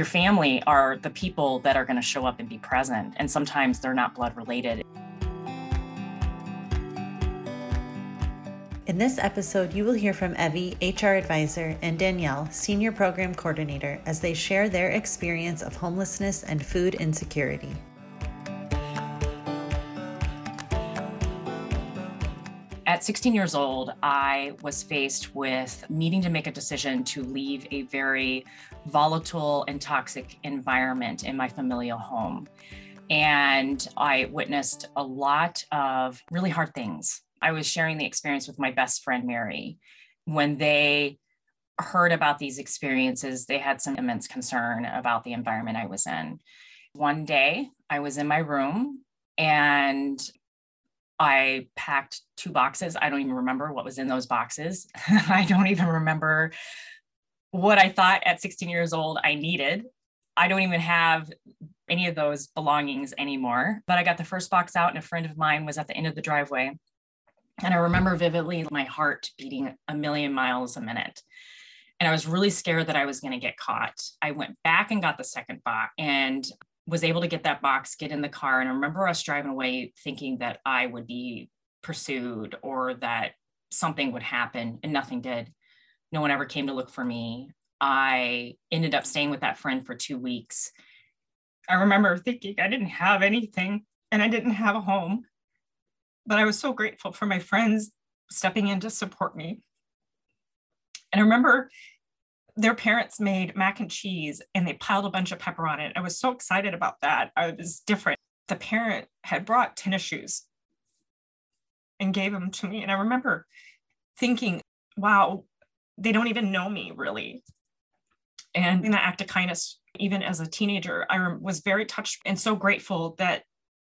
Your family are the people that are going to show up and be present, and sometimes they're not blood related. In this episode, you will hear from Evie, HR advisor, and Danielle, senior program coordinator, as they share their experience of homelessness and food insecurity. At 16 years old, I was faced with needing to make a decision to leave a very volatile and toxic environment in my familial home. And I witnessed a lot of really hard things. I was sharing the experience with my best friend, Mary. When they heard about these experiences, they had some immense concern about the environment I was in. One day, I was in my room and I packed two boxes. I don't even remember what was in those boxes. I don't even remember what I thought at 16 years old I needed. I don't even have any of those belongings anymore. But I got the first box out, and a friend of mine was at the end of the driveway. And I remember vividly my heart beating a million miles a minute. And I was really scared that I was going to get caught. I went back and got the second box and was able to get that box, get in the car. And I remember us driving away thinking that I would be pursued or that something would happen, and nothing did. No one ever came to look for me. I ended up staying with that friend for two weeks. I remember thinking I didn't have anything and I didn't have a home, but I was so grateful for my friends stepping in to support me. And I remember their parents made mac and cheese and they piled a bunch of pepper on it. I was so excited about that. I was different. The parent had brought tennis shoes and gave them to me. And I remember thinking, wow, they don't even know me really. And in that act of kindness, even as a teenager, I was very touched and so grateful that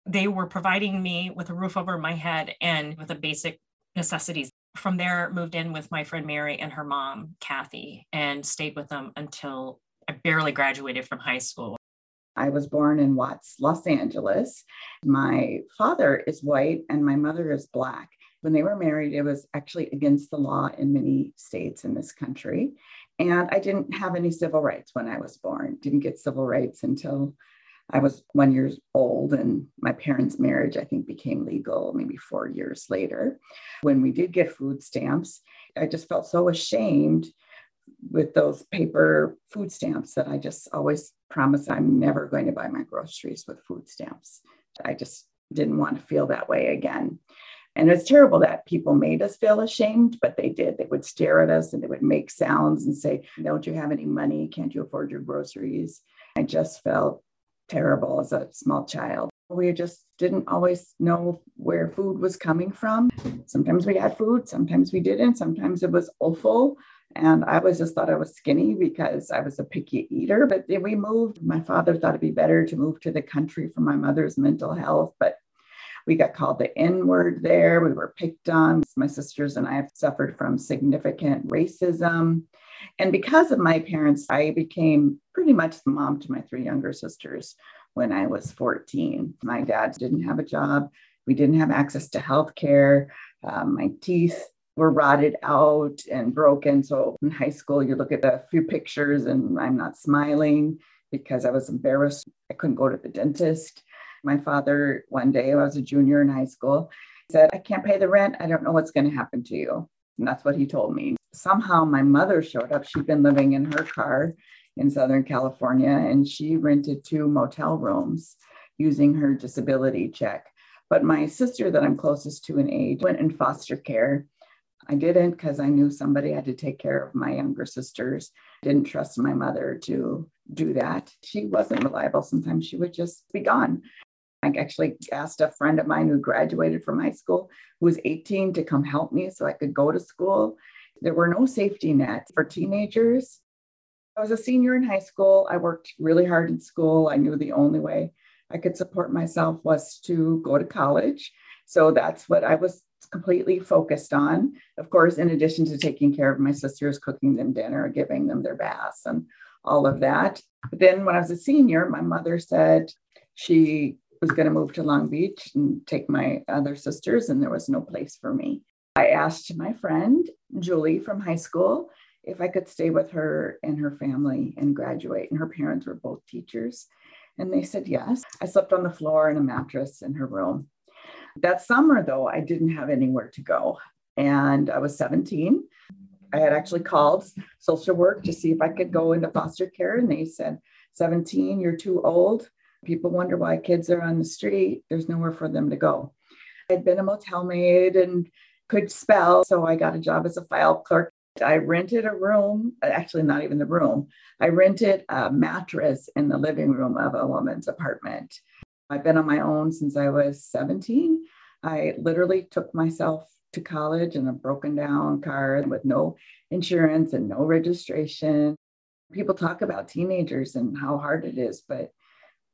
they were providing me with a roof over my head and with the basic necessities from there moved in with my friend mary and her mom kathy and stayed with them until i barely graduated from high school I was born in Watts, Los Angeles. My father is white and my mother is black. When they were married, it was actually against the law in many states in this country. And I didn't have any civil rights when I was born, didn't get civil rights until I was one years old, and my parents' marriage, I think, became legal maybe four years later. When we did get food stamps, I just felt so ashamed with those paper food stamps that I just always promised I'm never going to buy my groceries with food stamps. I just didn't want to feel that way again. And it's terrible that people made us feel ashamed, but they did. They would stare at us and they would make sounds and say, Don't you have any money? Can't you afford your groceries? I just felt terrible as a small child. We just didn't always know where food was coming from. Sometimes we had food, sometimes we didn't. Sometimes it was awful. And I was just thought I was skinny because I was a picky eater. But then we moved. My father thought it'd be better to move to the country for my mother's mental health. But we got called the N word there. We were picked on. My sisters and I have suffered from significant racism. And because of my parents, I became pretty much the mom to my three younger sisters when I was 14. My dad didn't have a job. We didn't have access to health care. Um, my teeth were rotted out and broken. So in high school, you look at a few pictures and I'm not smiling because I was embarrassed. I couldn't go to the dentist. My father, one day, I was a junior in high school, said, I can't pay the rent. I don't know what's going to happen to you. And that's what he told me. Somehow my mother showed up. She'd been living in her car in Southern California and she rented two motel rooms using her disability check. But my sister, that I'm closest to in age, went in foster care. I didn't because I knew somebody had to take care of my younger sisters. Didn't trust my mother to do that. She wasn't reliable. Sometimes she would just be gone. I actually asked a friend of mine who graduated from high school, who was 18, to come help me so I could go to school. There were no safety nets for teenagers. I was a senior in high school. I worked really hard in school. I knew the only way I could support myself was to go to college. So that's what I was completely focused on. Of course, in addition to taking care of my sisters, cooking them dinner, giving them their baths, and all of that. But then when I was a senior, my mother said she was going to move to Long Beach and take my other sisters, and there was no place for me. I asked my friend, Julie from high school, if I could stay with her and her family and graduate. And her parents were both teachers. And they said yes. I slept on the floor in a mattress in her room. That summer, though, I didn't have anywhere to go. And I was 17. I had actually called social work to see if I could go into foster care. And they said, 17, you're too old. People wonder why kids are on the street. There's nowhere for them to go. I'd been a motel maid and could spell. So I got a job as a file clerk. I rented a room, actually, not even the room. I rented a mattress in the living room of a woman's apartment. I've been on my own since I was 17. I literally took myself to college in a broken down car with no insurance and no registration. People talk about teenagers and how hard it is, but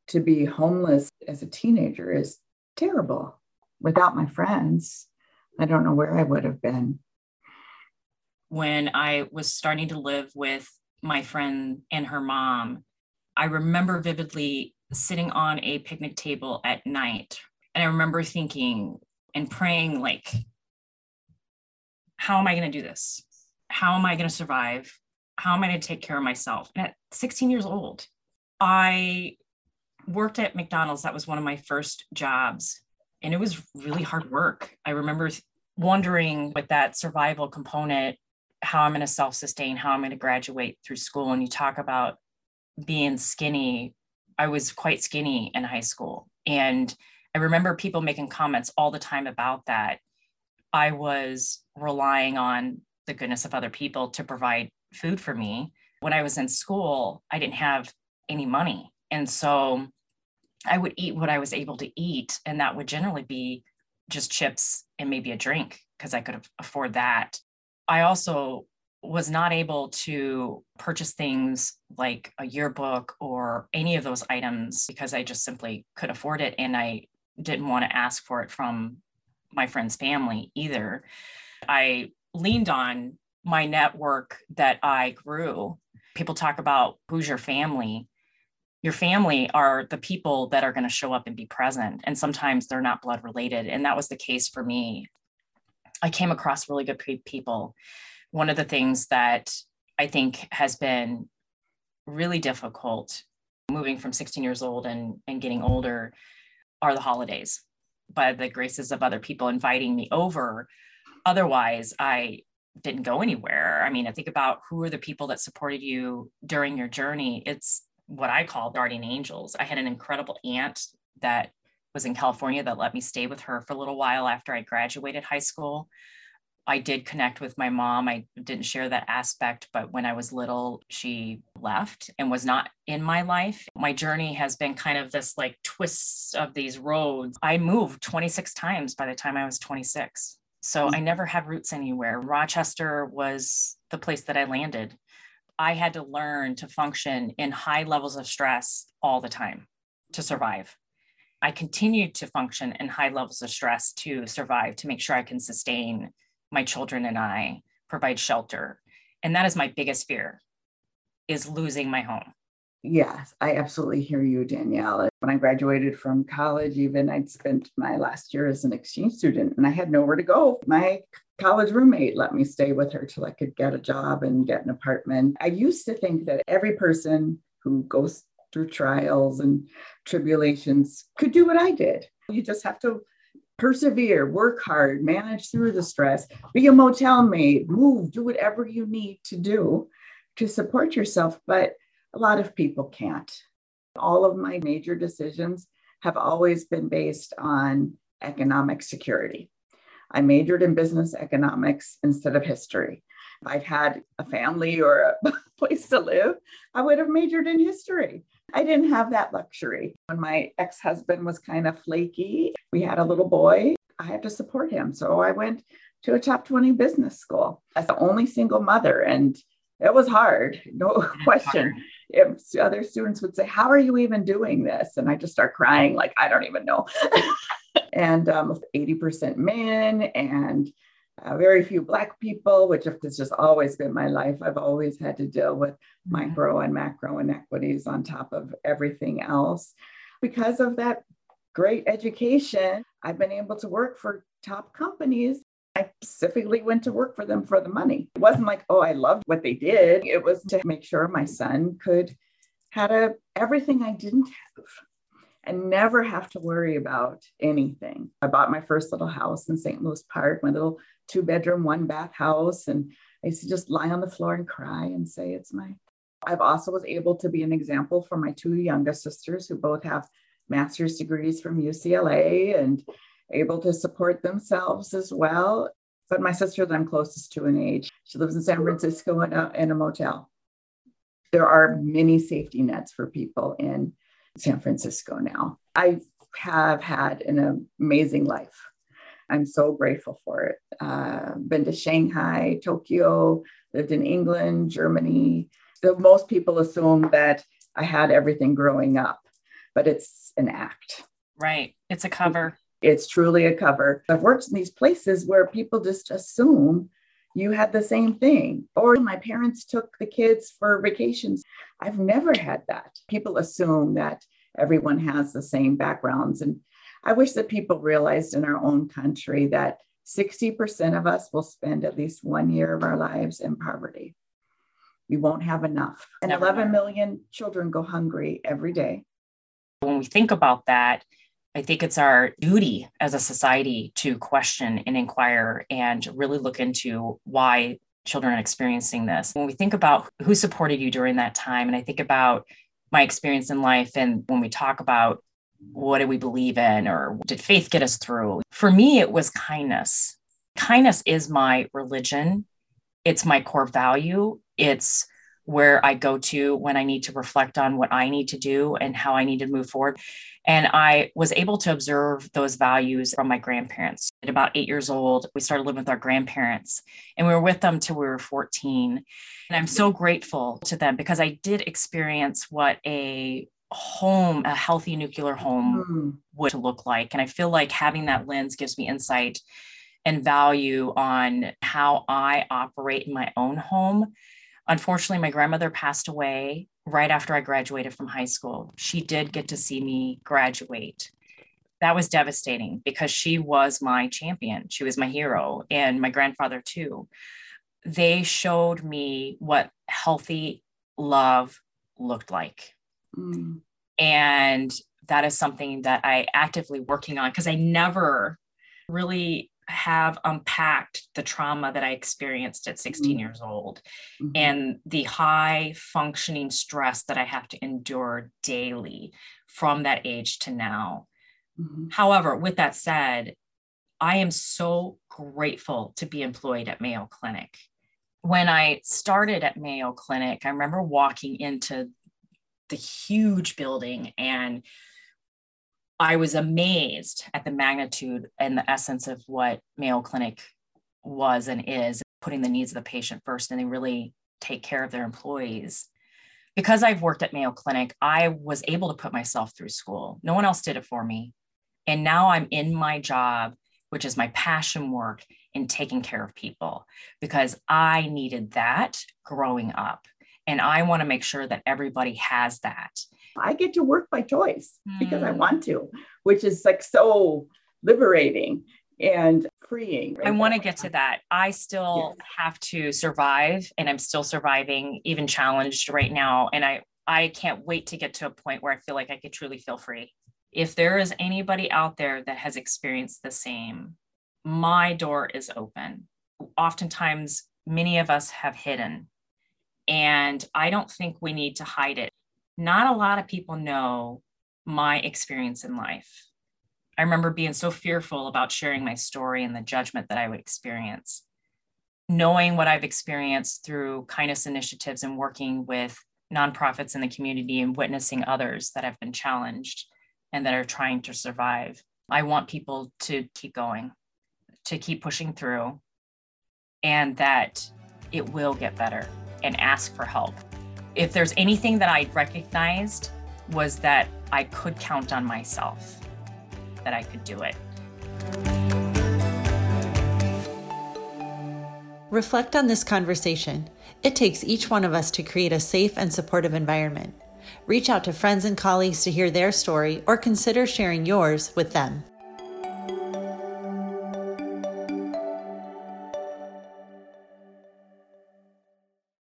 to be homeless as a teenager is terrible. Without my friends, I don't know where I would have been. When I was starting to live with my friend and her mom, I remember vividly sitting on a picnic table at night. And I remember thinking and praying, like, how am I going to do this? How am I going to survive? How am I going to take care of myself? And at 16 years old, I worked at McDonald's. That was one of my first jobs. And it was really hard work. I remember wondering with that survival component, how I'm going to self sustain, how I'm going to graduate through school. And you talk about being skinny. I was quite skinny in high school. And I remember people making comments all the time about that. I was relying on the goodness of other people to provide food for me. When I was in school, I didn't have any money. And so I would eat what I was able to eat. And that would generally be just chips and maybe a drink because I could afford that. I also was not able to purchase things like a yearbook or any of those items because I just simply could afford it. And I didn't want to ask for it from my friend's family either. I leaned on my network that I grew. People talk about who's your family. Your family are the people that are going to show up and be present. And sometimes they're not blood related. And that was the case for me. I came across really good people. One of the things that I think has been really difficult moving from 16 years old and, and getting older are the holidays by the graces of other people inviting me over. Otherwise, I didn't go anywhere. I mean, I think about who are the people that supported you during your journey. It's what I call guardian angels. I had an incredible aunt that was in California that let me stay with her for a little while after I graduated high school. I did connect with my mom. I didn't share that aspect, but when I was little, she left and was not in my life. My journey has been kind of this like twists of these roads. I moved 26 times by the time I was 26. So I mm-hmm. never had roots anywhere. Rochester was the place that I landed. I had to learn to function in high levels of stress all the time to survive. I continued to function in high levels of stress to survive, to make sure I can sustain my children and I, provide shelter. And that is my biggest fear is losing my home. Yes, I absolutely hear you, Danielle. When I graduated from college, even I'd spent my last year as an exchange student and I had nowhere to go. My college roommate let me stay with her till I could get a job and get an apartment. I used to think that every person who goes through trials and tribulations could do what I did. You just have to persevere, work hard, manage through the stress, be a motel maid, move, do whatever you need to do to support yourself. But a lot of people can't. All of my major decisions have always been based on economic security. I majored in business economics instead of history. If I'd had a family or a place to live, I would have majored in history. I didn't have that luxury. When my ex husband was kind of flaky, we had a little boy. I had to support him. So I went to a top 20 business school as the only single mother. And it was hard, no question. If other students would say, How are you even doing this? And I just start crying, like, I don't even know. and um, 80% men and uh, very few Black people, which has just always been my life. I've always had to deal with mm-hmm. micro and macro inequities on top of everything else. Because of that great education, I've been able to work for top companies. I specifically went to work for them for the money. It wasn't like, oh, I loved what they did. It was to make sure my son could had a everything I didn't have and never have to worry about anything. I bought my first little house in St. Louis Park, my little two bedroom, one bath house. And I used to just lie on the floor and cry and say, it's my. I've also was able to be an example for my two youngest sisters who both have master's degrees from UCLA and able to support themselves as well. But my sister that I'm closest to in age, she lives in San Francisco in a, in a motel. There are many safety nets for people in San Francisco now. I have had an amazing life. I'm so grateful for it. Uh, been to Shanghai, Tokyo, lived in England, Germany. So most people assume that I had everything growing up, but it's an act. Right. It's a cover. It's truly a cover. I've worked in these places where people just assume you had the same thing. Or my parents took the kids for vacations. I've never had that. People assume that everyone has the same backgrounds. And I wish that people realized in our own country that 60% of us will spend at least one year of our lives in poverty. We won't have enough. And 11 million children go hungry every day. When we think about that, I think it's our duty as a society to question and inquire and really look into why children are experiencing this. When we think about who supported you during that time, and I think about my experience in life, and when we talk about what do we believe in or did faith get us through, for me, it was kindness. Kindness is my religion, it's my core value. It's where I go to when I need to reflect on what I need to do and how I need to move forward. And I was able to observe those values from my grandparents. At about eight years old, we started living with our grandparents and we were with them till we were 14. And I'm so grateful to them because I did experience what a home, a healthy nuclear home mm. would look like. And I feel like having that lens gives me insight and value on how I operate in my own home Unfortunately, my grandmother passed away right after I graduated from high school. She did get to see me graduate. That was devastating because she was my champion. She was my hero, and my grandfather, too. They showed me what healthy love looked like. Mm. And that is something that I actively working on because I never really have unpacked the trauma that I experienced at 16 mm-hmm. years old mm-hmm. and the high functioning stress that I have to endure daily from that age to now. Mm-hmm. However, with that said, I am so grateful to be employed at Mayo Clinic. When I started at Mayo Clinic, I remember walking into the huge building and I was amazed at the magnitude and the essence of what Mayo Clinic was and is, putting the needs of the patient first, and they really take care of their employees. Because I've worked at Mayo Clinic, I was able to put myself through school. No one else did it for me. And now I'm in my job, which is my passion work in taking care of people, because I needed that growing up. And I want to make sure that everybody has that. I get to work by choice mm. because I hmm. want to, which is like so liberating and freeing. Right I want to get to that. I still yes. have to survive and I'm still surviving, even challenged right now. And I, I can't wait to get to a point where I feel like I could truly feel free. If there is anybody out there that has experienced the same, my door is open. Oftentimes, many of us have hidden, and I don't think we need to hide it not a lot of people know my experience in life. I remember being so fearful about sharing my story and the judgment that I would experience. Knowing what I've experienced through kindness initiatives and working with nonprofits in the community and witnessing others that have been challenged and that are trying to survive. I want people to keep going, to keep pushing through, and that it will get better and ask for help if there's anything that I recognized was that I could count on myself, that I could do it. Reflect on this conversation. It takes each one of us to create a safe and supportive environment. Reach out to friends and colleagues to hear their story or consider sharing yours with them.